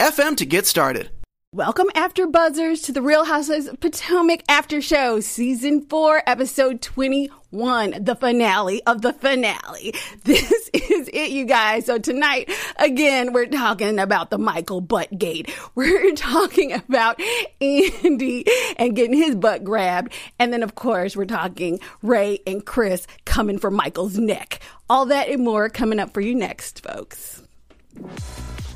anchor.fm to get started. Welcome, After Buzzers, to the Real Housewives of Potomac After Show, Season 4, Episode 21, the finale of the finale. This is it, you guys. So tonight, again, we're talking about the Michael Buttgate. We're talking about Andy and getting his butt grabbed. And then, of course, we're talking Ray and Chris coming for Michael's neck. All that and more coming up for you next, folks.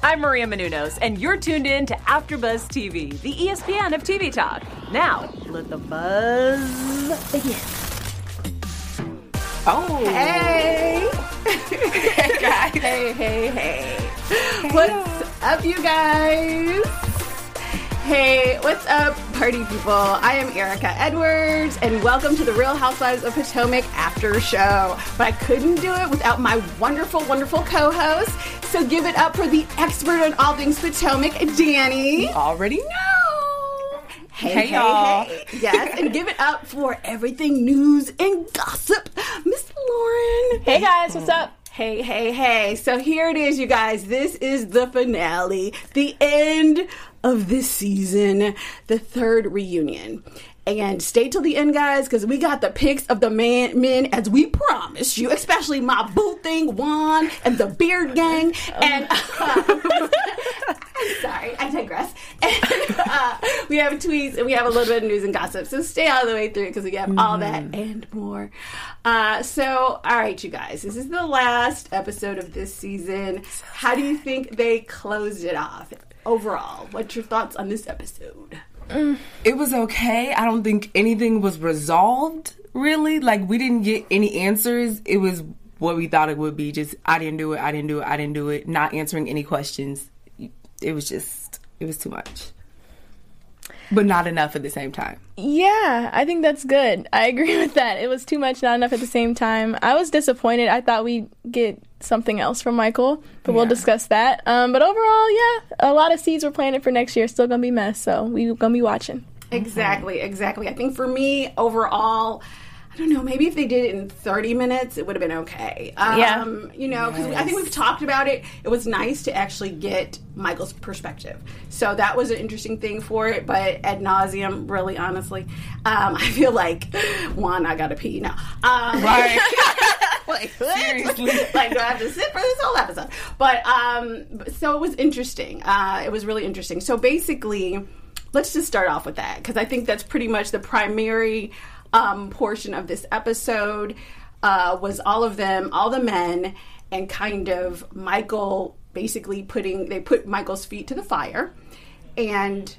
I'm Maria Menounos, and you're tuned in to AfterBuzz TV, the ESPN of TV talk. Now, let the buzz begin. Oh. Hey. hey, guys. Hey, hey, hey. What's up, you guys? Hey, what's up, party people? I am Erica Edwards, and welcome to the Real Housewives of Potomac After Show. But I couldn't do it without my wonderful, wonderful co host. So give it up for the expert on all things Potomac, Danny. You already know. Hey, Hey, hey, y'all. hey. Yes, and give it up for everything news and gossip, Miss Lauren. Hey guys, what's up? Hey, hey, hey. So here it is, you guys. This is the finale, the end of this season, the third reunion. And stay till the end, guys, because we got the pics of the man, men as we promised you, especially my boo thing, Juan, and the beard gang. And uh, sorry, I digress. And uh, we have tweets and we have a little bit of news and gossip. So stay all the way through because we have all that and more. Uh, so, all right, you guys, this is the last episode of this season. How do you think they closed it off overall? What's your thoughts on this episode? It was okay. I don't think anything was resolved really. Like we didn't get any answers. It was what we thought it would be. Just I didn't do it. I didn't do it. I didn't do it. Not answering any questions. It was just it was too much. But not enough at the same time. Yeah, I think that's good. I agree with that. It was too much, not enough at the same time. I was disappointed. I thought we'd get something else from Michael, but we'll discuss that. Um, but overall, yeah, a lot of seeds were planted for next year. Still gonna be mess, so we gonna be watching. Exactly, exactly. I think for me, overall, I don't know, maybe if they did it in 30 minutes, it would have been okay. Um, Yeah. You know, because I think we've talked about it. It was nice to actually get Michael's perspective. So that was an interesting thing for it, but ad nauseum, really, honestly, um, I feel like, one, I gotta pee now. Um, Right. like. Seriously. like, do I have to sit for this whole episode? But um, so it was interesting. Uh, it was really interesting. So basically, let's just start off with that because I think that's pretty much the primary um, portion of this episode. Uh, was all of them, all the men, and kind of Michael basically putting they put Michael's feet to the fire, and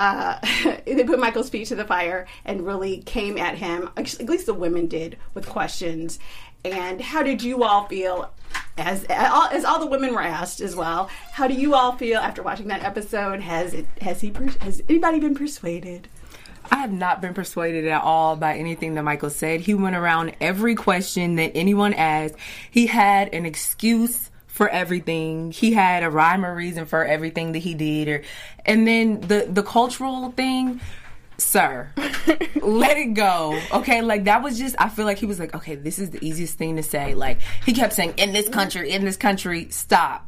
uh, they put Michael's feet to the fire and really came at him. At least the women did with questions. And how did you all feel? As as all the women were asked as well, how do you all feel after watching that episode? Has it has he has anybody been persuaded? I have not been persuaded at all by anything that Michael said. He went around every question that anyone asked. He had an excuse for everything. He had a rhyme or reason for everything that he did or and then the the cultural thing sir let it go. Okay like that was just i feel like he was like okay this is the easiest thing to say. Like he kept saying in this country in this country stop.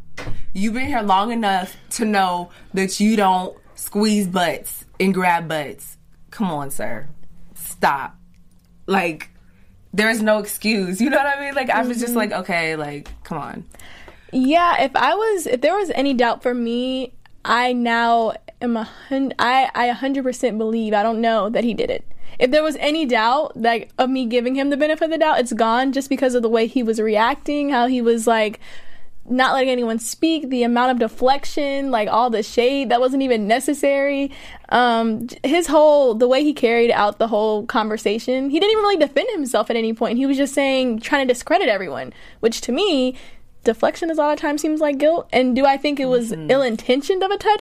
You've been here long enough to know that you don't squeeze butts and grab butts. Come on sir. Stop. Like there's no excuse. You know what i mean? Like i was just Mhm. like okay like come on. Yeah, if I was, if there was any doubt for me, I now am a hundred. I I a hundred percent believe. I don't know that he did it. If there was any doubt, like of me giving him the benefit of the doubt, it's gone just because of the way he was reacting, how he was like not letting anyone speak, the amount of deflection, like all the shade that wasn't even necessary. Um, his whole, the way he carried out the whole conversation, he didn't even really defend himself at any point. He was just saying, trying to discredit everyone, which to me, deflection is a lot of times seems like guilt. And do I think it was ill intentioned of a touch?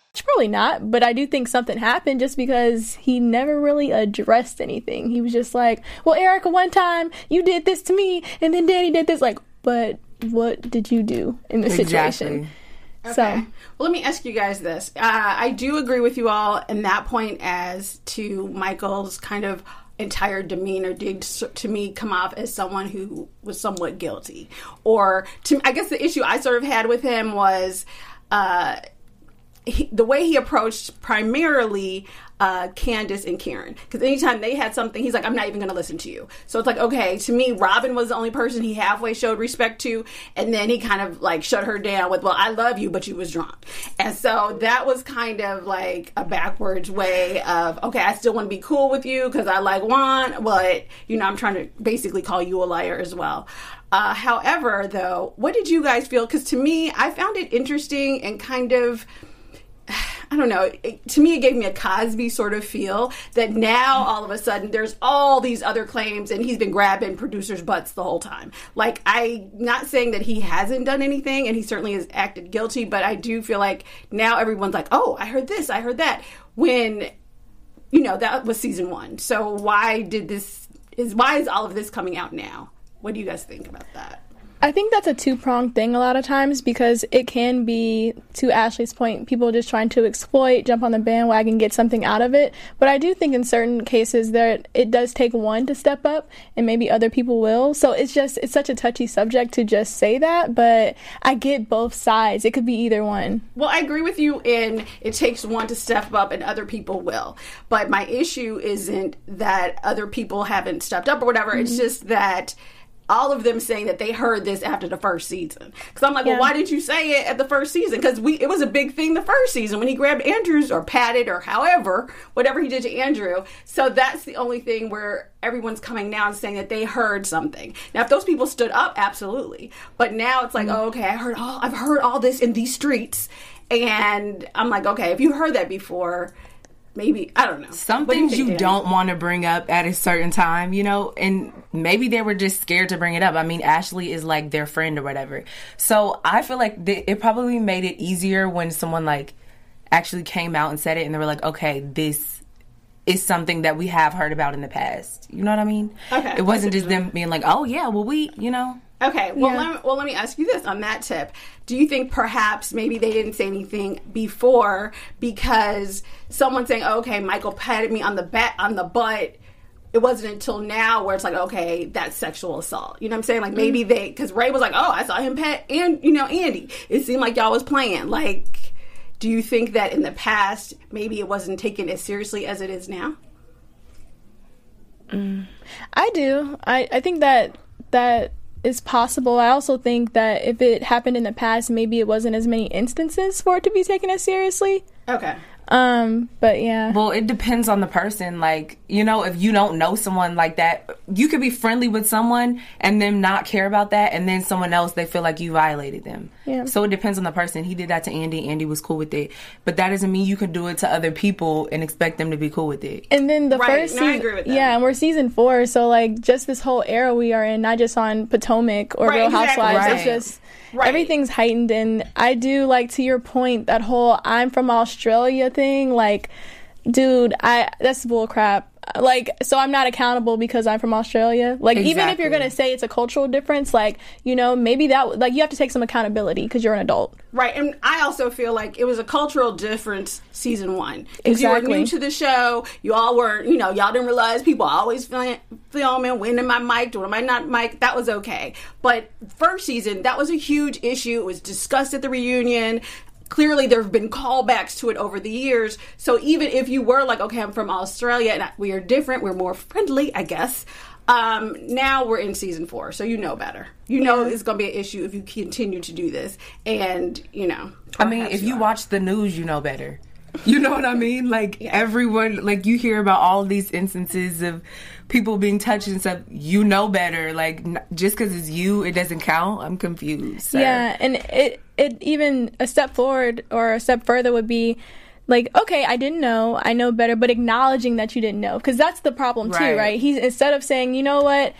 Probably not, but I do think something happened just because he never really addressed anything. He was just like, "Well, Erica, one time you did this to me, and then Danny did this." Like, but what did you do in this situation? So, Well, let me ask you guys this. Uh, I do agree with you all in that point as to Michael's kind of entire demeanor did to me come off as someone who was somewhat guilty. Or to I guess the issue I sort of had with him was uh, he, the way he approached primarily uh, Candiace and Karen. Because anytime they had something, he's like, I'm not even going to listen to you. So it's like, okay, to me, Robyn was the only person he halfway showed respect to. And then he kind of like shut her down with, well, I love you, but you was drunk. And so that was kind of like a backwards way of, okay, I still want to be cool with you because I like Juan, but, you know, I'm trying to basically call you a liar as well. Uh, however, though, what did you guys feel? Because to me, I found it interesting and kind of. I don't know. It, to me, it gave me a Cosby sort of feel that now all of a sudden there's all these other claims and he's been grabbing producers' butts the whole time. Like, I'm not saying that he hasn't done anything and he certainly has acted guilty, but I do feel like now everyone's like, oh, I heard this, I heard that. When, you know, that was season one. So why did this, is why is all of this coming out now? What do you guys think about that? I think that's a two pronged thing a lot of times because it can be, to Ashley's point, people just trying to exploit, jump on the bandwagon, get something out of it. But I do think in certain cases that it does take one to step up, and maybe other people will. So it's just it's such a touchy subject to just say that. But I get both sides. It could be either one. Well, I agree with you in it takes one to step up and other people will. But my issue isn't that other people haven't stepped up or whatever. It's mm-hmm. just that all of them saying that they heard this after the first season. Because I'm like, well, why didn't you say it at the first season? Because we it was a big thing the first season when he grabbed Andrews or patted or however whatever he did to Andrew. So that's the only thing where everyone's coming now and saying that they heard something. Now, if those people stood up, absolutely. But now it's like, mm-hmm. oh, okay, I heard all I've heard all this in these streets, and I'm like, okay, if you heard that before. Maybe I don't know. Some What do you things think, you don't want to bring up at a certain time, you know, and maybe they were just scared to bring it up. I mean, Ashley is like their friend or whatever. So I feel like th- it probably made it easier when someone like actually came out and said it and they were like, okay, this is something that we have heard about in the past. You know what I mean? Okay. It wasn't just them being like, oh, yeah, well, we, you know. Okay, well, Yeah. let me, well, let me ask you this on that tip. Do you think perhaps maybe they didn't say anything before because someone saying, oh, "Okay, Michael patted me on the bat on the butt." It wasn't until now where it's like, okay, that's sexual assault. You know what I'm saying? Like maybe mm. they, because Ray was like, "Oh, I saw him pat and you know Andy." It seemed like y'all was playing. Like, do you think that in the past maybe it wasn't taken as seriously as it is now? Mm. I do. I, I think that that is possible. I also think that if it happened in the past, maybe it wasn't as many instances for it to be taken as seriously. Okay. Um, but yeah. Well, it depends on the person. Like, you know, if you don't know someone like that, you could be friendly with someone and them not care about that, and then someone else, they feel like you violated them. Yeah. So it depends on the person. He did that to Andy. Andy was cool with it. But that doesn't mean you can do it to other people and expect them to be cool with it. And then the Right, first no, I season, agree with that. yeah, and we're season four, so like just this whole era we are in, not just on Potomac or Right, Real exactly. Housewives, Right. it's just Right. everything's heightened. And I do like to your point that whole "I'm from Australia" thing. Like, dude, I that's bull crap. Like, so I'm not accountable because I'm from Australia. Like, even if you're gonna say it's a cultural difference, like you know, maybe that like you have to take some accountability because you're an adult. Right, and I also feel like it was a cultural difference season one because you were Exactly. new to the show. You all were, you know, y'all didn't realize people always film, filming. When am I mic'd? When am I not mic'd? That was okay. But first season, that was a huge issue. It was discussed at the reunion. Clearly, there have been callbacks to it over the years. So even if you were like, okay, I'm from Australia and we are different, we're more friendly, I guess. Um, now we're in season four, so you know better. You know it's going to be an issue if you continue to do this, and you know. I mean, if you are. watch the news, you know better. You know what I mean? Like everyone, like you hear about all these instances of people being touched and stuff. You know better. Like n- just because it's you, it doesn't count. I'm confused. sir. Yeah, and it it even a step forward or a step further would be like, okay, I didn't know, I know better, but acknowledging that you didn't know, because that's the problem too, Right. right? He's instead of saying, you know what,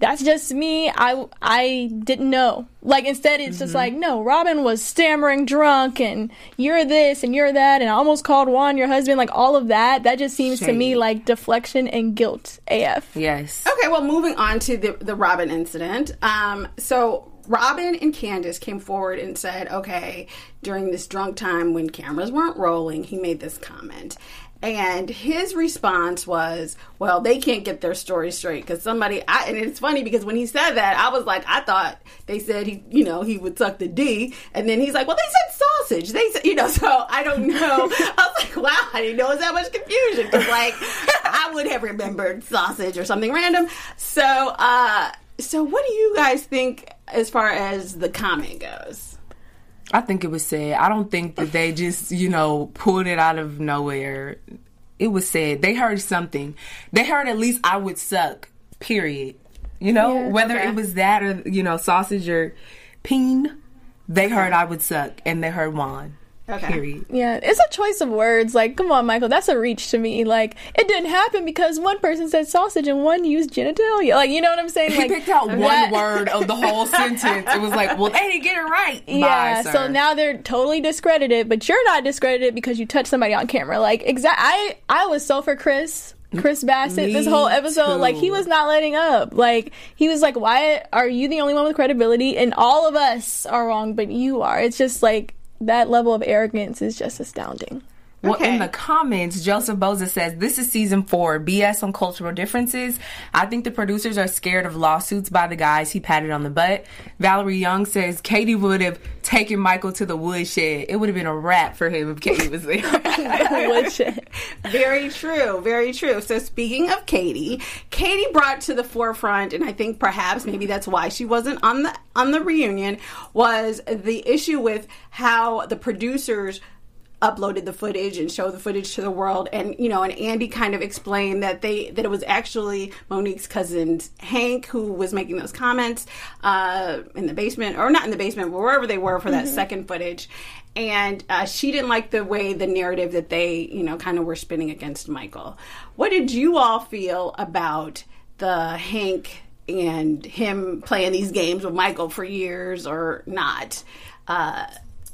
that's just me, I I didn't know. Like instead, it's Mm-hmm. just like, no, Robyn was stammering drunk, and you're this and you're that, and I almost called Juan your husband, like all of that. That just seems to me like deflection and guilt. AF. Yes. Okay, well, moving on to the the Robyn incident. Um, so Robyn and Candiace came forward and said, okay, during this drunk time when cameras weren't rolling, he made this comment. And his response was, "Well, they can't get their story straight because somebody." I, and it's funny because when he said that, I was like, "I thought they said he, you know, he would suck the D," and then he's like, "Well, they said sausage." They said, you know, so I don't know. I was like, "Wow, I didn't know it was that much confusion." Because like, I would have remembered sausage or something random. So, uh, so what do you guys think as far as the comment goes? I think it was said. I don't think that they just, you know, pulled it out of nowhere. It was said. They heard something. They heard at least I would suck. Period. You know, Yeah, whether okay. it was that or you know sausage or peen, they heard I would suck, and they heard Juan. Okay. Period. Yeah, it's a choice of words. Like, come on, Michael, that's a reach to me. Like, it didn't happen because one person said sausage and one used genitalia. Like, you know what I'm saying? He picked out one word of the whole sentence. It was like, well, they didn't get it right. Yeah, Bye, so now they're totally discredited, but you're not discredited because you touched somebody on camera. Like, exact. I I was so for Chris. Chris Bassett, this whole episode, like he was not letting up. Like he was like, "Why are you the only one with credibility, and all of us are wrong, but you are?" It's just like that level of arrogance is just astounding. Well, Okay. in the comments, Joseph Boza says, This is season four, BS on cultural differences. I think the producers are scared of lawsuits by the guys he patted on the butt. Valerie Young says, Katie would have taken Michael to the woodshed. It would have been a wrap for him if Katie was there. Woodshed. Very true, very true. So speaking of Katie, Katie brought to the forefront, and I think perhaps maybe that's why she wasn't on the on the reunion, was the issue with how the producers uploaded the footage and showed the footage to the world. And you know and Andy kind of explained that they that it was actually Monique's cousin Hank who was making those comments uh in the basement or not in the basement but wherever they were for that second footage. And uh, she didn't like the way the narrative that they you know kind of were spinning against Michael. What did you all feel about the Hank and him playing these games with Michael for years or not uh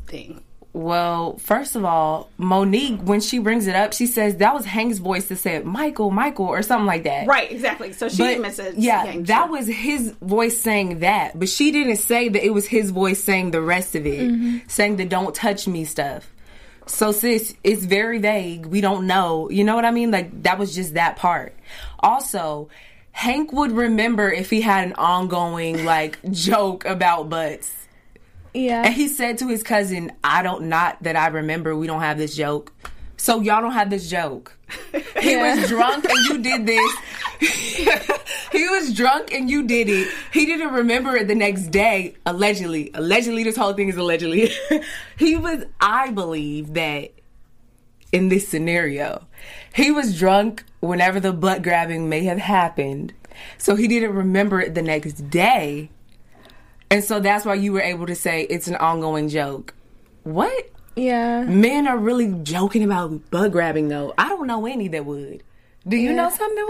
thing Well, first of all, Monique, when she brings it up, she says that was Hank's voice that said Michael, Michael, or something like that. Right, exactly. So she But, misses. yeah, Hank, that was his voice saying that, but she didn't say that it was his voice saying the rest of it, Mm-hmm. saying the "don't touch me" stuff. So, sis, it's very vague. We don't know. You know what I mean? Like that was just that part. Also, Hank would remember if he had an ongoing like joke about butts. Yeah. And he said to his cousin, I don't, not that I remember, we don't have this joke. So y'all don't have this joke. He Yeah. was drunk and you did this. he was drunk and you did it. He didn't remember it the next day, allegedly. Allegedly, this whole thing is allegedly. he was, I believe that in this scenario. He was drunk whenever the butt grabbing may have happened, so he didn't remember it the next day. And so that's why you were able to say it's an ongoing joke. What? Yeah. Men are really joking about butt grabbing though. I don't know any that would. Do you Yeah. know some that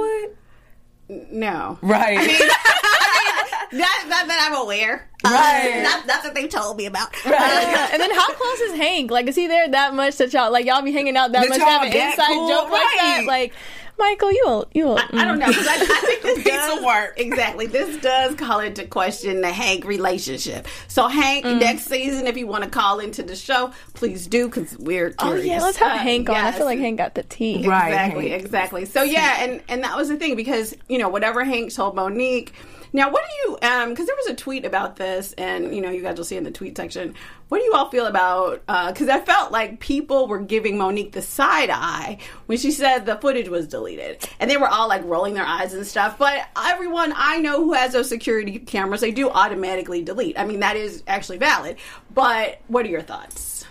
would? No. Right. I mean, that, that, that I'm aware. Uh, Right. that, that's what they told me about. Yeah. and then how close is Hank? Like, is he there that much that y'all like y'all be hanging out that That much y'all have an inside cool? joke like that? Like, Michael, you will, you will. I, I don't know. 'cause I, I think this does work. Exactly. This does call into question the Hank relationship. So Hank, Mm. next season, if you want to call into the show, please do because we're curious. Oh yeah, let's have Uh, Hank on. I feel like Hank got the tea. Exactly, exactly. So yeah, and and that was the thing because you know whatever Hank told Monique. Now, what do you? Um, because there was a tweet about this, and you know, you guys will see in the tweet section. What do you all feel about? Because I felt like people were giving Monique the side eye when she said the footage was deleted, and they were all like rolling their eyes and stuff. But everyone I know who has those security cameras, they do automatically delete. I mean, that is actually valid. But what are your thoughts?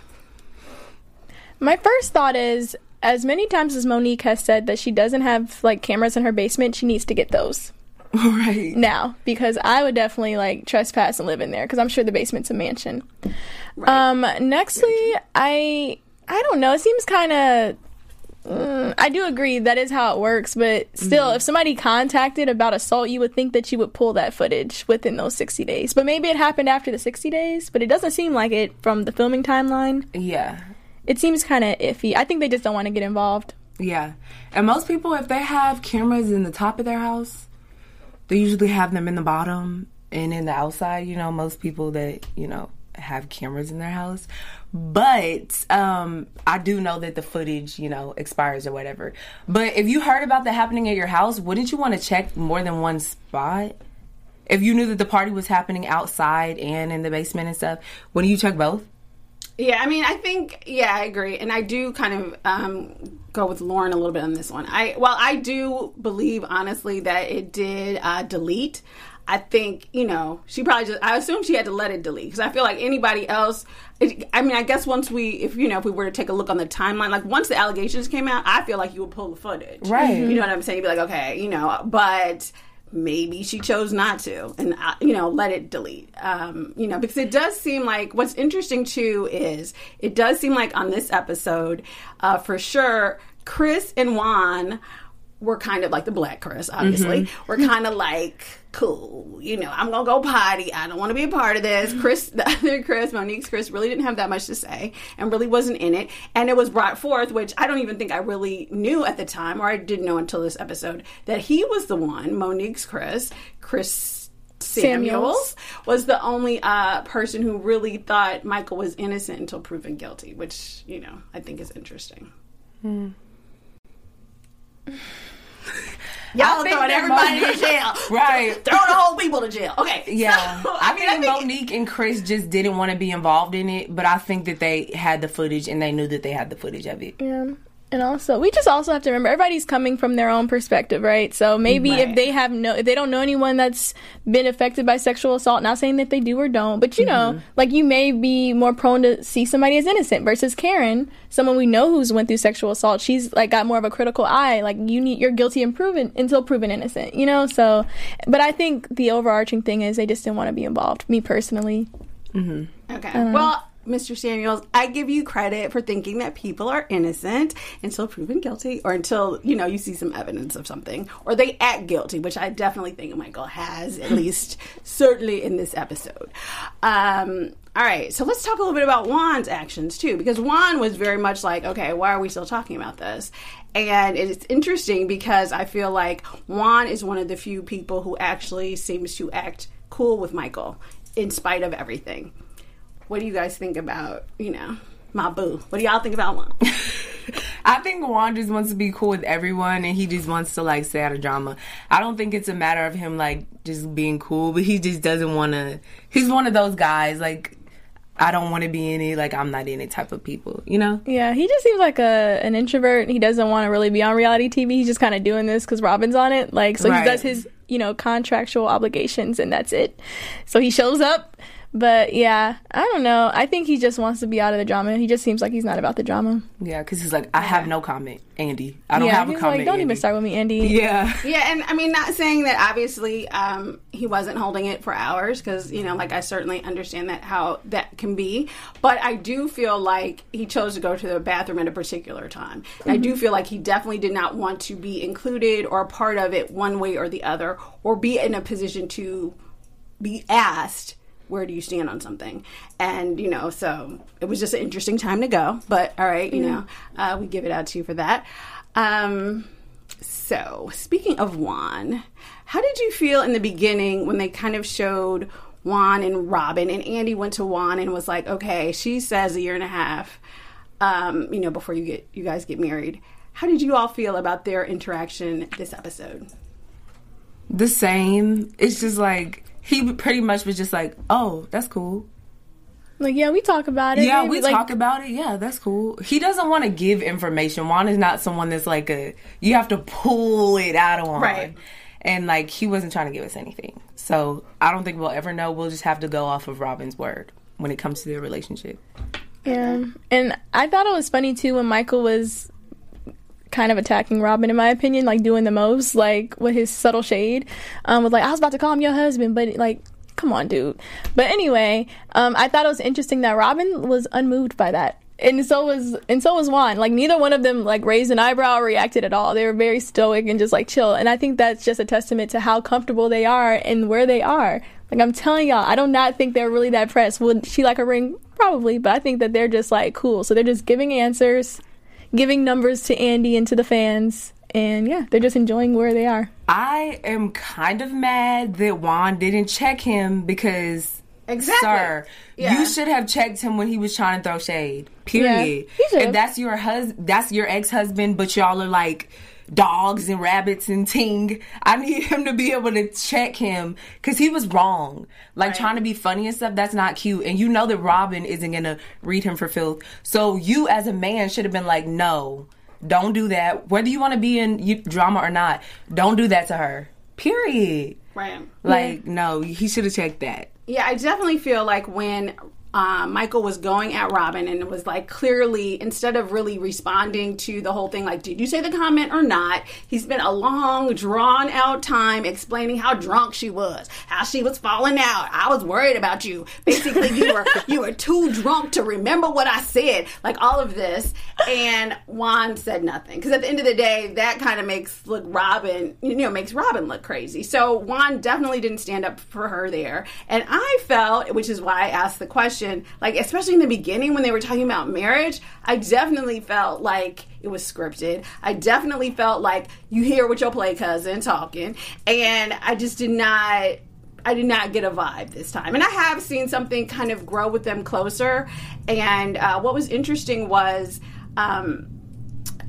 My first thought is, as many times as Monique has said that she doesn't have like cameras in her basement, she needs to get those. Right. Now, because I would definitely like trespass and live in there because I'm sure the basement's a mansion. Um, nextly, I I don't know. It seems kind of. Mm, I do agree that is how it works, but still, if somebody contacted about assault, you would think that you would pull that footage within those 60 days. But maybe it happened after the 60 days, but it doesn't seem like it from the filming timeline. Yeah. It seems kind of iffy. I think they just don't want to get involved. Yeah. And most people, if they have cameras in the top of their house, they usually have them in the bottom and in the outside. You know, most people that, you know, have cameras in their house. But um, I do know that the footage, you know, expires or whatever. But if you heard about that happening at your house, wouldn't you want to check more than one spot? If you knew that the party was happening outside and in the basement and stuff, wouldn't you check both? Yeah, I mean, I think yeah, I agree, and I do kind of um, go with Lauren a little bit on this one. I well, I do believe honestly that it did uh, delete. I think you know she probably just. I assume she had to let it delete because I feel like anybody else. It, I mean, I guess once we, if you know, if we were to take a look on the timeline, like once the allegations came out, I feel like you would pull the footage, Right. You know what I'm saying? You'd be like, okay, you know, but maybe she chose not to and you know let it delete. Um you know because it does seem like what's interesting too is it does seem like on this episode uh for sure chris and juan were kind of like the black chris obviously. Mhm. we're kind of like cool you know i'm gonna go potty. I don't want to be a part of this. Chris the other chris monique's chris really didn't have that much to say and really wasn't in it. And it was brought forth which i don't even think i really knew at the time or i didn't know until this episode that he was the one monique's chris chris samuels, Samuels. was the only uh, person who really thought michael was innocent until proven guilty which you know i think is interesting Y'all think throwing everybody Monique- to jail. Right. Throwing the whole people to jail. Okay. Yeah, So, I, mean, think Monique and Chris just didn't want to be involved in it, but I think that they had the footage and they knew that they had the footage of it. Yeah. And also, we just also have to remember everybody's coming from their own perspective, right? So maybe Right. if they have no, if they don't know anyone that's been affected by sexual assault, not saying that they do or don't, but you know, like you may be more prone to see somebody as innocent versus Karen, someone we know who's went through sexual assault. She's like got more of a critical eye. Like you need, you're guilty and proven until proven innocent, you know? So, but I think the overarching thing is they just didn't want to be involved, me personally. Mm-hmm. Okay. Well, Mr. Samuels, I give you credit for thinking that people are innocent until proven guilty or until, you know, you see some evidence of something or they act guilty, which I definitely think Michael has, at least certainly in this episode. Um, all right, so let's talk a little bit about Juan's actions too, because Juan was very much like, okay, why are we still talking about this? And it's interesting because I feel like Juan is one of the few people who actually seems to act cool with Michael in spite of everything. What do you guys think about, you know, my boo? What do y'all think about Juan? I think Juan just wants to be cool with everyone and he just wants to like stay out of drama. I don't think it's a matter of him like just being cool, but he just doesn't want to. He's one of those guys like I don't want to be in it. Like I'm not in it type of people, you know? Yeah, he just seems like a an introvert. He doesn't want to really be on reality TV. He's just kind of doing this because Robyn's on it. Like, so Right. he does his you know contractual obligations, and that's it. So he shows up, But yeah, I don't know. I think he just wants to be out of the drama. He just seems like he's not about the drama. Yeah, because he's like, I have no comment, Andy. I don't yeah, have a comment. Like, don't Andy." even start with me, Andy. Yeah. Yeah, and I mean, not saying that obviously um, he wasn't holding it for hours because you know, like I certainly understand that how that can be, but I do feel like he chose to go to the bathroom at a particular time. And I do feel like he definitely did not want to be included or a part of it one way or the other, or be in a position to be asked. Where do you stand on something? And you know, so it was just an interesting time to go. But all right, you Yeah. know, uh, we give it out to you for that. Um, so, speaking of Juan, how did you feel in the beginning when they kind of showed Juan and Robyn, and Andy went to Juan and was like, "Okay, she says a year and a half, um, you know, before you get you guys get married." How did you all feel about their interaction this episode? The same. It's just like, he pretty much was just like, oh, that's cool. Like, yeah, we talk about it. Yeah, maybe, we like, talk about it. Yeah, that's cool. He doesn't want to give information. Juan is not someone that's like a you have to pull it out of Juan. Right. And like he wasn't trying to give us anything. So I don't think we'll ever know. We'll just have to go off of Robyn's word when it comes to their relationship. Yeah, and I thought it was funny too when Michael was kind of attacking Robyn, in my opinion, like doing the most, like with his subtle shade. Um, with like, I was about to call him your husband, but like, come on, dude. But anyway, um, I thought it was interesting that Robyn was unmoved by that. And so was and so was Juan. Like neither one of them like raised an eyebrow or reacted at all. They were very stoic and just like chill. And I think that's just a testament to how comfortable they are and where they are. Like I'm telling y'all, I do not think they're really that pressed. Would she like a ring? Probably, but I think that they're just like cool. So they're just giving answers, giving numbers to Andy and to the fans, and yeah, they're just enjoying where they are. I am kind of mad that Juan didn't check him because Exactly. Sir, Yeah. you should have checked him when he was trying to throw shade. Period. Yeah, he if that's your husband, that's your ex husband, but y'all are like dogs and rabbits and ting. I need him to be able to check him because he was wrong. Like trying to be funny and stuff. That's not cute. And you know that Robyn isn't gonna read him for filth. So you, as a man, should have been like, no, don't do that. Whether you want to be in you, drama or not, don't do that to her. Period. Right. Like, no, he should have checked that. Yeah, I definitely feel like when uh, Michael was going at Robyn and was like clearly, instead of really responding to the whole thing, like, did you say the comment or not? He spent a long, drawn out time explaining how drunk she was, how she was falling out. I was worried about you. Basically, you were you were too drunk to remember what I said. Like all of this, and Juan said nothing because at the end of the day, that kind of makes look Robyn, you know, makes Robyn look crazy. So Juan definitely didn't stand up for her there, and I felt, which is why I asked the question, like especially in the beginning when they were talking about marriage, I definitely felt like it was scripted. I definitely felt like you hear what your play cousin talking, and I just did not. I did not get a vibe this time. And I have seen something kind of grow with them closer. And uh, what was interesting was um,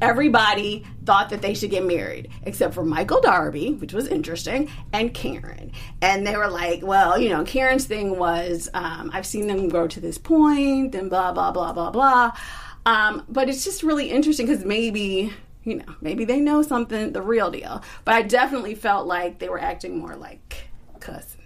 everybody thought that they should get married, except for Michael Darby, which was interesting, and Karen. And they were like, well, you know, Karen's thing was, um, I've seen them grow to this point, and blah, blah, blah, blah, blah. Um, but it's just really interesting because maybe. You know, maybe they know something, the real deal. But I definitely felt like they were acting more like cousins.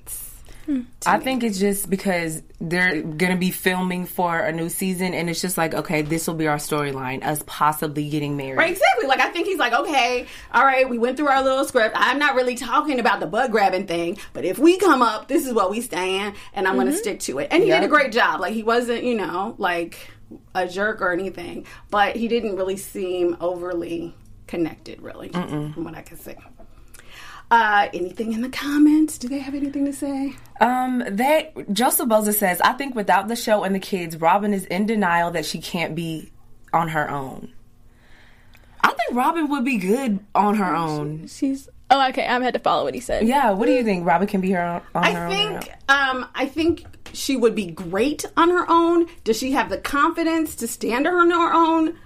Hmm. I think it's just because they're gonna be filming for a new season, and it's just like, okay, this will be our storyline, us possibly getting married. Right, exactly. Like I think he's like, okay, all right, we went through our little script. I'm not really talking about the butt grabbing thing, but if we come up, this is what we stand, and I'm going to mm-hmm. stick to it. And he did a great job. Like he wasn't, you know, like a jerk or anything, but he didn't really seem overly connected, really, from what I can see. Uh, anything in the comments? Do they have anything to say? Um, they Joseph Boza says, I think without the show and the kids, Robyn is in denial that she can't be on her own. I think Robyn would be good on her own. She's oh okay. I had to follow what he said. Yeah, what do you think? Robyn can be her on, on her I own. think um, I think she would be great on her own. Does she have the confidence to stand on her own?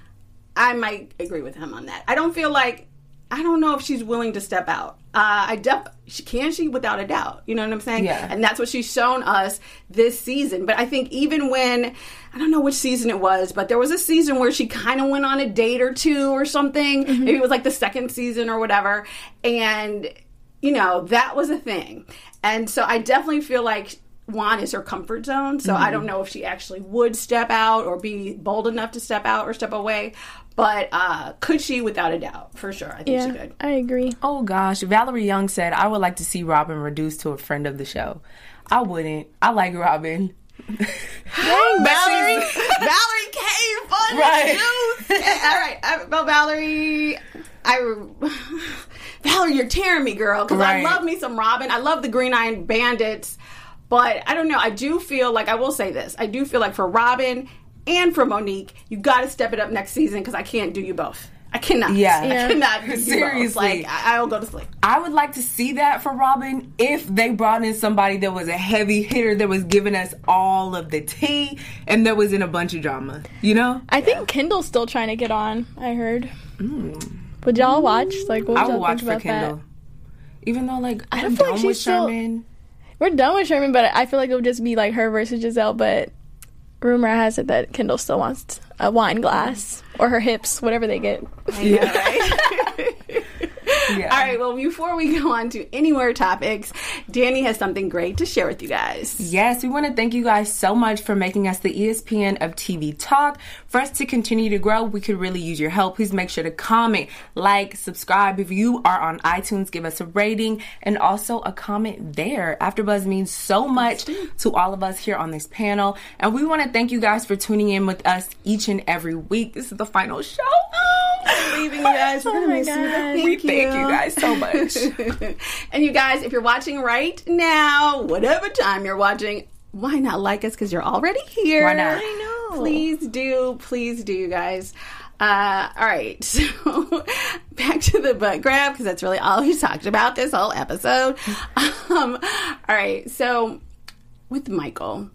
I might agree with him on that. I don't feel like I don't know if she's willing to step out. Uh, I def she can she without a doubt. You know what I'm saying? Yeah. And that's what she's shown us this season. But I think even when I don't know which season it was, but there was a season where she kind of went on a date or two or something. Maybe it was like the second season or whatever. And you know that was a thing. And so I definitely feel like Juan is her comfort zone. So I don't know if she actually would step out or be bold enough to step out or step away. But uh, could she? Without a doubt, for sure. I think she could. I agree. Oh gosh, Valerie Young said, "I would like to see Robyn reduced to a friend of the show." I wouldn't. I like Robyn. Valerie, Valerie came fun Right. juice. All right, I- about Valerie, I Valerie, you're tearing me, girl, because Right. I love me some Robyn. I love the Green Eyed Bandits, but I don't know. I do feel like I will say this. I do feel like for Robyn and for Monique, you got to step it up next season because I can't do you both. I cannot. Yeah. I Yeah. cannot. Do you both. Seriously. like I, I'll go to sleep. I would like to see that for Robyn if they brought in somebody that was a heavy hitter that was giving us all of the tea and that was in a bunch of drama. You know? I think Kendall's still trying to get on. I heard. Mm. Would y'all watch? Like, what would I y'all would watch think for about Kendall. that? Even though like I I'm feel like she's with still- Sherman. We're done with Sherman, but I feel like it would just be like her versus Gizelle. But rumor has it that Kendall still wants a wine glass or her hips, whatever they get. Yeah. All right. Well, before we go on to any more topics, Danny has something great to share with you guys. Yes, we want to thank you guys so much for making us the ESPN of TV Talk. For us to continue to grow, we could really use your help. Please make sure to comment, like, subscribe. If you are on iTunes, give us a rating and also a comment there. AfterBuzz means so much to all of us here on this panel, and we want to thank you guys for tuning in with us each and every week. This is the final show. I'm leaving you guys. We're gonna my miss you. Thank We thank you guys so much. and you guys, if you're watching right now, whatever time you're watching, why not like us? Because you're already here. Why not? I know. Please do. Please do, you guys. Uh, all right. So back to the butt grab because that's really all we talked about this whole episode. Um, all right. So with Michael.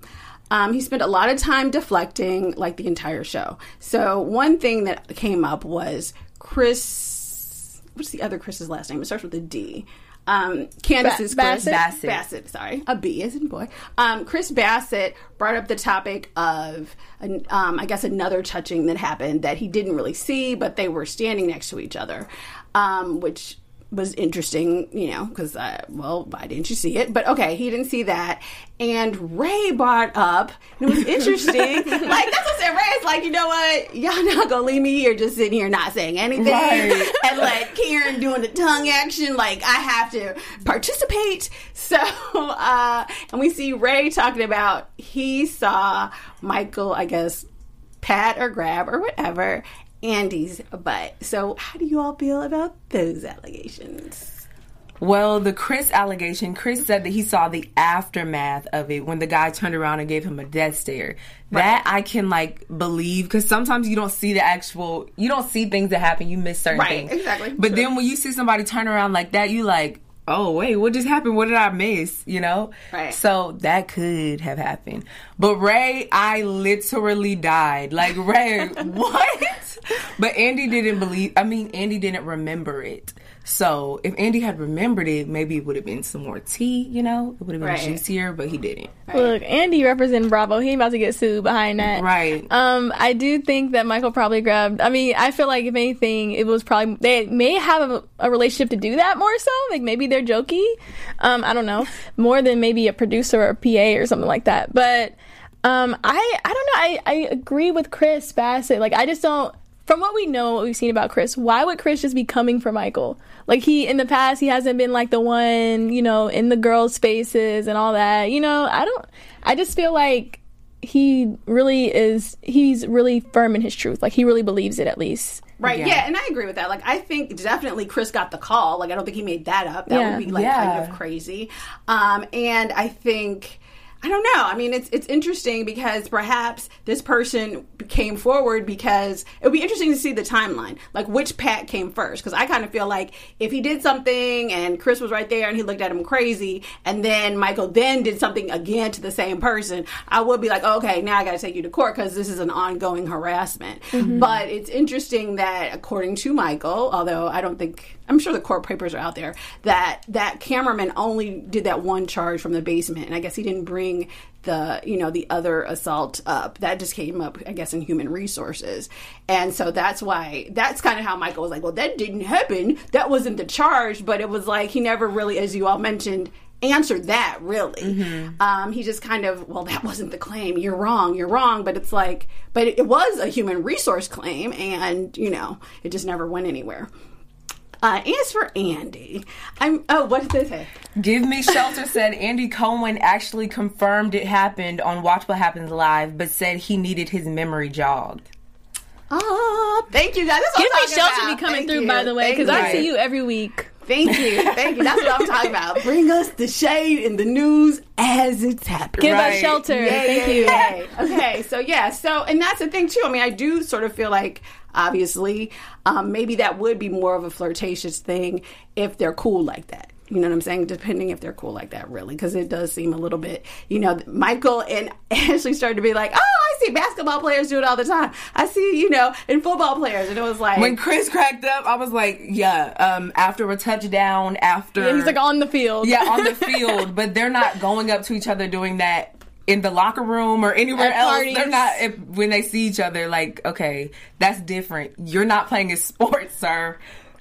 Um, he spent a lot of time deflecting, like the entire show. So one thing that came up was Chris. What's the other Chris's last name? It starts with a D. Um, Candiace's Ba- Chris Bassett? Bassett. Sorry, a B as in boy. Um, Chris Bassett brought up the topic of, um, I guess, another touching that happened that he didn't really see, but they were standing next to each other, um, which was interesting, you know, because, uh, well, why didn't you see it? But okay, he didn't see that. And Ray brought up, and it was interesting. like, that's what I said. Ray's like, you know what? Y'all not gonna leave me here just sitting here not saying anything Right. and let Karen doing the tongue action. Like, I have to participate. So, uh, and we see Ray talking about he saw Michael, I guess, pat or grab or whatever Andy's butt. So, how do you all feel about those allegations? Well, the Chris allegation, Chris said that he saw the aftermath of it when the guy turned around and gave him a death stare. That I can like believe because sometimes you don't see the actual, you don't see things that happen. You miss certain Right, things. exactly. But True. then when you see somebody turn around like that, you like, oh wait, what just happened? What did I miss? You know? Right. So that could have happened. But Ray, I literally died. Like Ray, what? But Andy didn't believe. I mean, Andy didn't remember it. So if Andy had remembered it, maybe it would have been some more tea. You know, it would have been Right. juicier. But he didn't. Look, Andy representing Bravo. He ain't about to get sued behind that. Right. Um, I do think that Michael probably grabbed. I mean, I feel like if anything, it was probably they may have a, a relationship to do that more so. Like maybe they're jokey. Um, I don't know more than maybe a producer or a PA or something like that. But um, I I don't know. I I agree with Chris Bassett. Like I just don't. From what we know, what we've seen about Chris, why would Chris just be coming for Michael? Like he in the past, he hasn't been like the one, you know, in the girls' faces and all that. You know, I don't. I just feel like he really is. He's really firm in his truth. Like he really believes it, at least. Right. Yeah. Yeah. and I agree with that. Like, I think definitely Chris got the call. Like, I don't think he made that up. That Yeah. would be like kind of crazy. Um, and I think. I don't know. I mean, it's it's interesting because perhaps this person came forward because it would be interesting to see the timeline, like which Pat came first. Because I kind of feel like if he did something and Chris was right there and he looked at him crazy, and then Michael then did something again to the same person, I would be like, okay, now I got to take you to court because this is an ongoing harassment. Mm-hmm. But it's interesting that according to Michael, although I don't think I'm sure the court papers are out there that that cameraman only did that one charge from the basement, and I guess he didn't bring the you know the other assault up. That just came up, I guess, in human resources, and so that's why that's kind of how Michael was like, well, that didn't happen. That wasn't the charge, but it was like he never really, as you all mentioned. answered that really. Mm-hmm. Um, he just kind of, well, that wasn't the claim. You're wrong. You're wrong. But it's like, but it, it was a human resource claim, and you know, it just never went anywhere. Uh, as for Andy, I'm. Oh, what did they say? Give Me Shelter said Andy Cohen actually confirmed it happened on Watch What Happens Live, but said he needed his memory jogged. Oh, thank you guys. That's Give me shelter about. be coming Thank through, you. by the way, because I see you every week. Thank you, thank you. That's what I'm talking about. Bring us the shade in the news as it's happening. Give us shelter. Yay, Thank yay, you. yay. Okay, so yeah, so and that's the thing too. I mean, I do sort of feel like obviously um, maybe that would be more of a flirtatious thing if they're cool like that. You know what I'm saying? Depending if they're cool like that, really, because it does seem a little bit. You know, Michael and Ashley started to be like, "Oh, I see basketball players do it all the time. I see, you know, and football players," and it was like, When Chris cracked up, I was like, yeah, um, after a touchdown, after. Yeah, he's like on the field. Yeah, on the field, but they're not going up to each other doing that in the locker room or anywhere At else. parties. They're not if, when they see each other. Like, okay, that's different. You're not playing a sport, sir.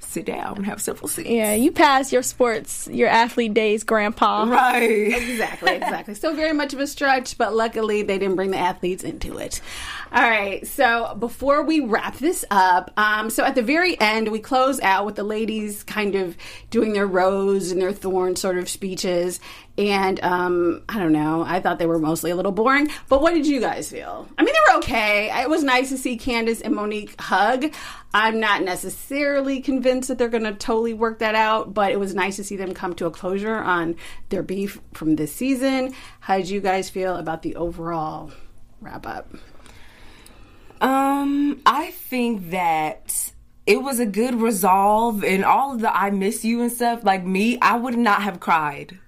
Sit down and have civil seats. Yeah, you passed your sports, your athlete days, Grandpa. Right. Exactly, exactly. Still very much of a stretch, but luckily they didn't bring the athletes into it. All right, so before we wrap this up, um, so at the very end, we close out with the ladies kind of doing their rose and their thorn sort of speeches. And um, I don't know, I thought they were mostly a little boring. But what did you guys feel? I mean, they were okay. It was nice to see Candiace and Monique hug. I'm not necessarily convinced that they're going to totally work that out, but it was nice to see them come to a closure on their beef from this season. How did you guys feel about the overall wrap up? Um, I think that it was a good resolve and all of the I miss you and stuff. Like me, I would not have cried.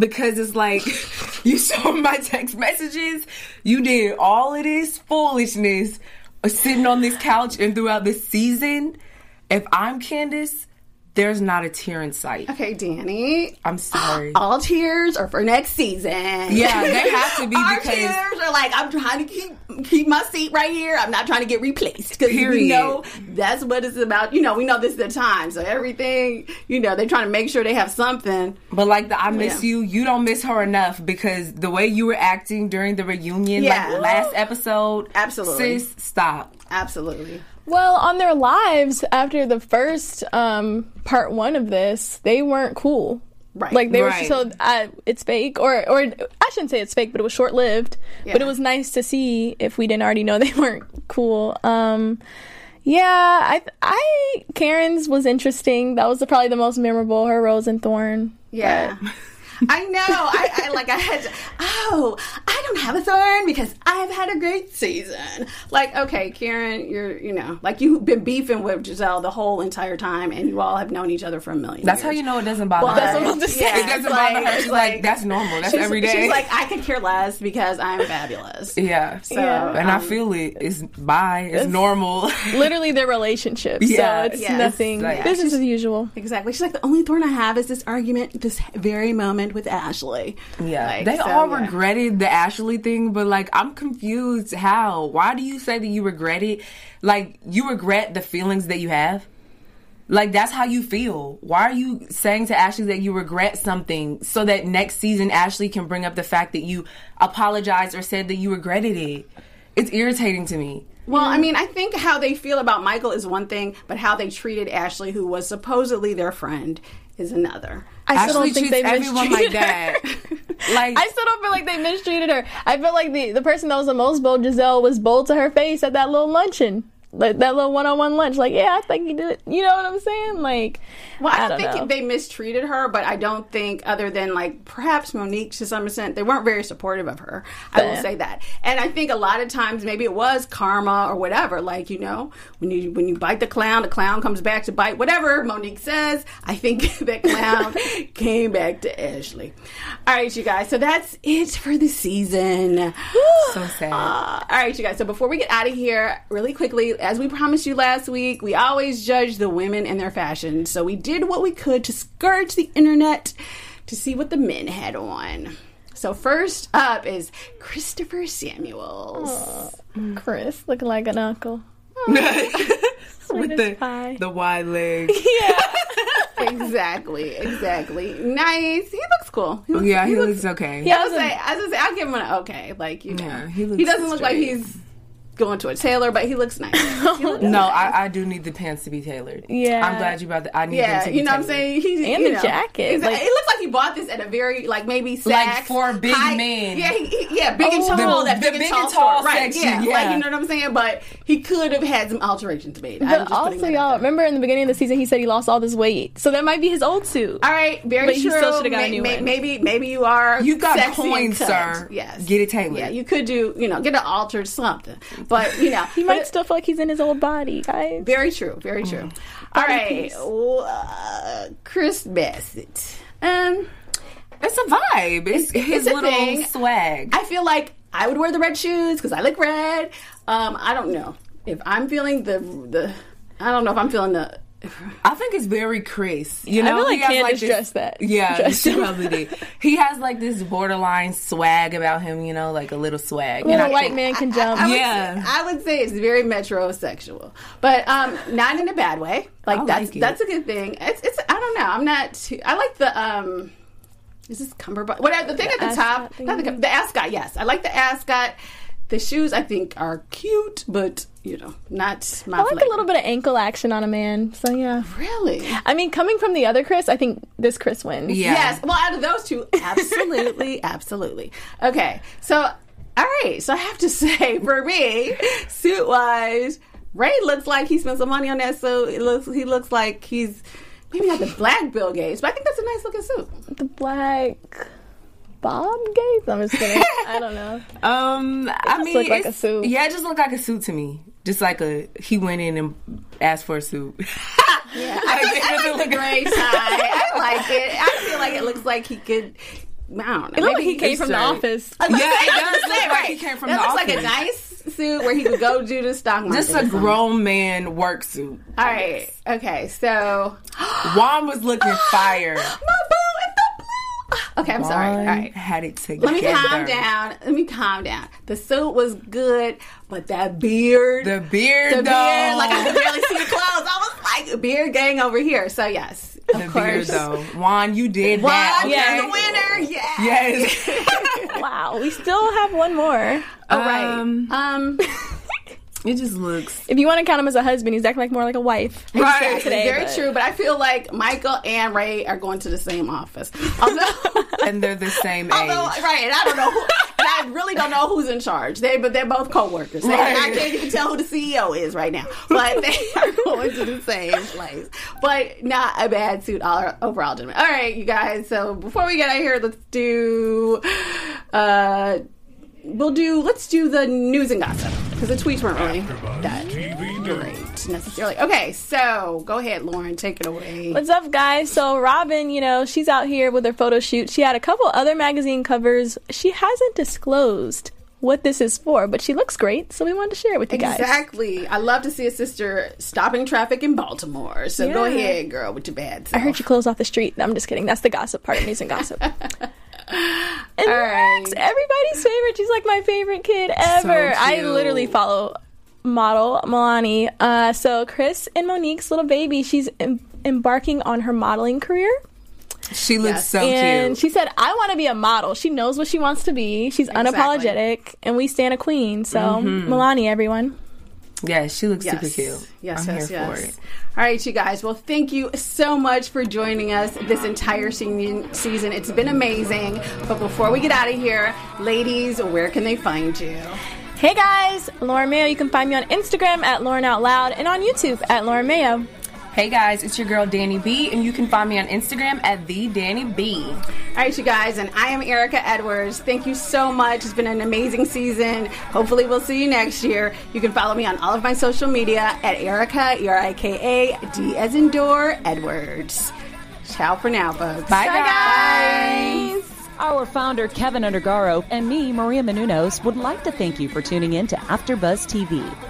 Because it's like you saw my text messages, you did all of this foolishness sitting on this couch and throughout this season. If I'm Candiace, there's not a tear in sight. Okay, Danny. I'm sorry. All tears are for next season. Yeah, they have to be Our because- tears are like I'm trying to keep keep my seat right here. I'm not trying to get replaced because we know that's what it's about. You know, we know this is the time, so everything. You know, they're trying to make sure they have something. But like the I miss Yeah. you, you don't miss her enough because the way you were acting during the reunion, Yeah. like last episode, Absolutely. sis, stop. Absolutely. Well, on their lives after the first um, part one of this, they weren't cool. Right. Like they Right. were so uh, it's fake, or or I shouldn't say it's fake, but it was short lived. But it was nice to see if we didn't already know they weren't cool. Um, yeah, I I Karen's was interesting. That was the, probably the most memorable. Her rose and thorn. Yeah. I know. I, I like. I had. To, oh, I don't have a thorn because I've had a great season. Like, okay, Karen, you're. You know, like you've been beefing with Gizelle the whole entire time, and you all have known each other for a million. That's years. how you know it doesn't bother Well, her. that's what I'm just saying. It doesn't It's bother her. She's like, like- that's normal. That's She's, every day. she's like, I could care less because I'm fabulous. yeah. So, and I um, feel it. It's bye. It's, normal. Literally their relationship. Yeah. so it's Yes. nothing Like- business as usual. Exactly. She's like, the only thorn I have is this argument, this very moment with Ashley. Yeah, Like, they so, all yeah. regretted the Ashley thing, but like I'm confused. How? Why do you say that you regret it? Like you regret the feelings that you have. Like that's how you feel. Why are you saying to Ashley that you regret something so that next season Ashley can bring up the fact that you apologized or said that you regretted it? It's irritating to me. Well, I mean, I think how they feel about Michael is one thing, but how they treated Ashley, who was supposedly their friend, is another. I still Ashley don't think they everyone like mistreated that. her. Like I still don't feel like they mistreated her. I feel like the the person that was the most bold, Gizelle, was bold to her face at that little luncheon. Like that little one on one lunch. Like, yeah, I think he did it. You know what I'm saying? Like Well, I I don't, don't think know. they mistreated her, but I don't think, other than like perhaps Monique to some extent, they weren't very supportive of her. I will say that, and I think a lot of times maybe it was karma or whatever. Like you know, when you when you bite the clown, the clown comes back to bite. Whatever Monique says, I think that clown came back to Ashley. All right, you guys. So that's it for the season. so sad. Uh, all right, you guys. So before we get out of here, really quickly, as we promised you last week, we always judge the women and their fashion. So we did what we could to scourge the internet to see what the men had on. So first up is Christopher Samuels. Chris looking like an uncle. with the pie. the wide legs. Yeah. exactly, exactly. Nice. He looks looks cool. He yeah, he, looks, okay. Yeah, I would say, I would say, I'll give him an okay. Like you know, Yeah, he he, doesn't look like he's going to a tailor, but he looks nice. He looks No, nice. I, I do need the pants to be tailored. Yeah. I'm glad you brought that. I need yeah, them to be you know what I'm saying. He's And the know, jacket, like- it looks like he bought this at a very like maybe Like for big high- men. Yeah, he, he- yeah, big and Oh, tall. the- that the big, big and and tall, tall right? section, Yeah, like yeah. you know what I'm saying. But he could have had some alterations made. I'm But just also, y'all remember in the beginning of the season, he said he lost all this weight, so that might be his old suit. All right, very But he true. still should've got a new may- one. Maybe, maybe you are. You got and coins, sir. Yes, Get it tailored. Yeah, you could do. You know, get it altered something. But you know, He might still feel like he's in his old body, guys. Very true. Very true. All Body right, uh, Chris Bassett. Um, It's a vibe. It's, his it's a little thing. swag. I feel like I would wear the red shoes because I like red. Um, I don't know if I'm feeling the the. I don't know if I'm feeling the. I think it's very Chris. You I know, feel like he has, Candiace this- that. Yeah, Dressed she probably did. He has like this borderline swag about him. You know, like a little swag. Little I white think- man can jump. I would Yeah. say, I would say it's very metrosexual, but um, not in a bad way. Like I that's like that's a good thing. It's, it's I don't know. I'm not. Too, I like the um. Is this cummerbund? Whatever the thing at the top, not the, the ascot. Yes, I like the ascot. The shoes I think are cute, but you know, not my. I like flavor. a little bit of ankle action on a man, so yeah. Really? I mean, coming from the other Chris, I think this Chris wins. Yeah. Yes. Well, out of those two, absolutely, absolutely. Okay. So, all right. So I have to say, for me, suit wise, Ray looks like he spent some money on that suit. It looks. He looks like he's maybe not the black Bill Gates, but I think that's a nice looking suit. The black Bob Gates. I'm just kidding. I don't know. Um, I just mean, look like a suit. Yeah, it just looked like a suit to me. Just like a he went in and asked for a suit. Yeah, I, think, I like the gray tie. I like it. I feel like it looks like he could. I don't know. It looked like maybe he came from the office. Yeah, it does look like right. he came from that the looks like a nice suit where he could go do the stock market. Just a grown man work suit. All right. Okay. So, Juan was looking fire. my boo is the blue. Okay, I'm sorry. All Juan right. had it together. Let me calm down. Let me calm down. The suit was good, but that beard, The beard, the though. beard, like I could barely see the clothes. I was like, beard gang over here. So yes, of the course. beard, though. Juan, you did Juan, that. you're the winner. Yeah. Yes. Wow, we still have one more. All right. Um, Um. It just looks. If you want to count him as a husband, he's acting like more like a wife. Right. Today, very but- true. But I feel like Michael and Ray are going to the same office. Although, And they're the same although age. right, and I don't know, who, and I really don't know who's in charge. They, but they're both co-workers. They- Right. I can't even tell who the CEO is right now. But they are going to the same place. But not a bad suit all, overall, gentlemen. All right, you guys. So before we get out of here, let's do. Uh, we'll do. Let's do the news and gossip because the tweets weren't really that great necessarily. Okay, so go ahead, Lauren. Take it away. What's up, guys? So, Robyn, you know, she's out here with her photo shoot. She had a couple other magazine covers. She hasn't disclosed what this is for, but she looks great, so we wanted to share it with you guys. Exactly. I love to see a sister stopping traffic in Baltimore. So go ahead, girl, with your bad I heard you close off the street. I'm just kidding. That's the gossip part news and gossip. and All right. Everybody's favorite. She's like my favorite kid ever. I literally follow model Milani. Uh, so Chris and Monique's little baby, she's em- embarking on her modeling career. She looks Yes. so and cute. she said, "I want to be a model." She knows what she wants to be. She's unapologetic, and we stand a queen. So, Milani, everyone. Yeah, she looks Yes. super cute. Yes, I'm yes, here yes. for it. All right, you guys. Well, thank you so much for joining us this entire se- season. It's been amazing. But before we get out of here, ladies, where can they find you? Hey guys, Lauren Mayo. You can find me on Instagram at Lauren Out Loud and on YouTube at Lauren Mayo. Hey guys, it's your girl Danny B, and you can find me on Instagram at the Danny B. All right, you guys, and I am Erica Edwards. Thank you so much. It's been an amazing season. Hopefully, we'll see you next year. You can follow me on all of my social media at Erica, E R I K A, D as in door, Edwards. Ciao for now, folks. Bye, Bye guys. Our founder, Kevin Undergaro, and me, Maria Menounos, would like to thank you for tuning in to AfterBuzz TV.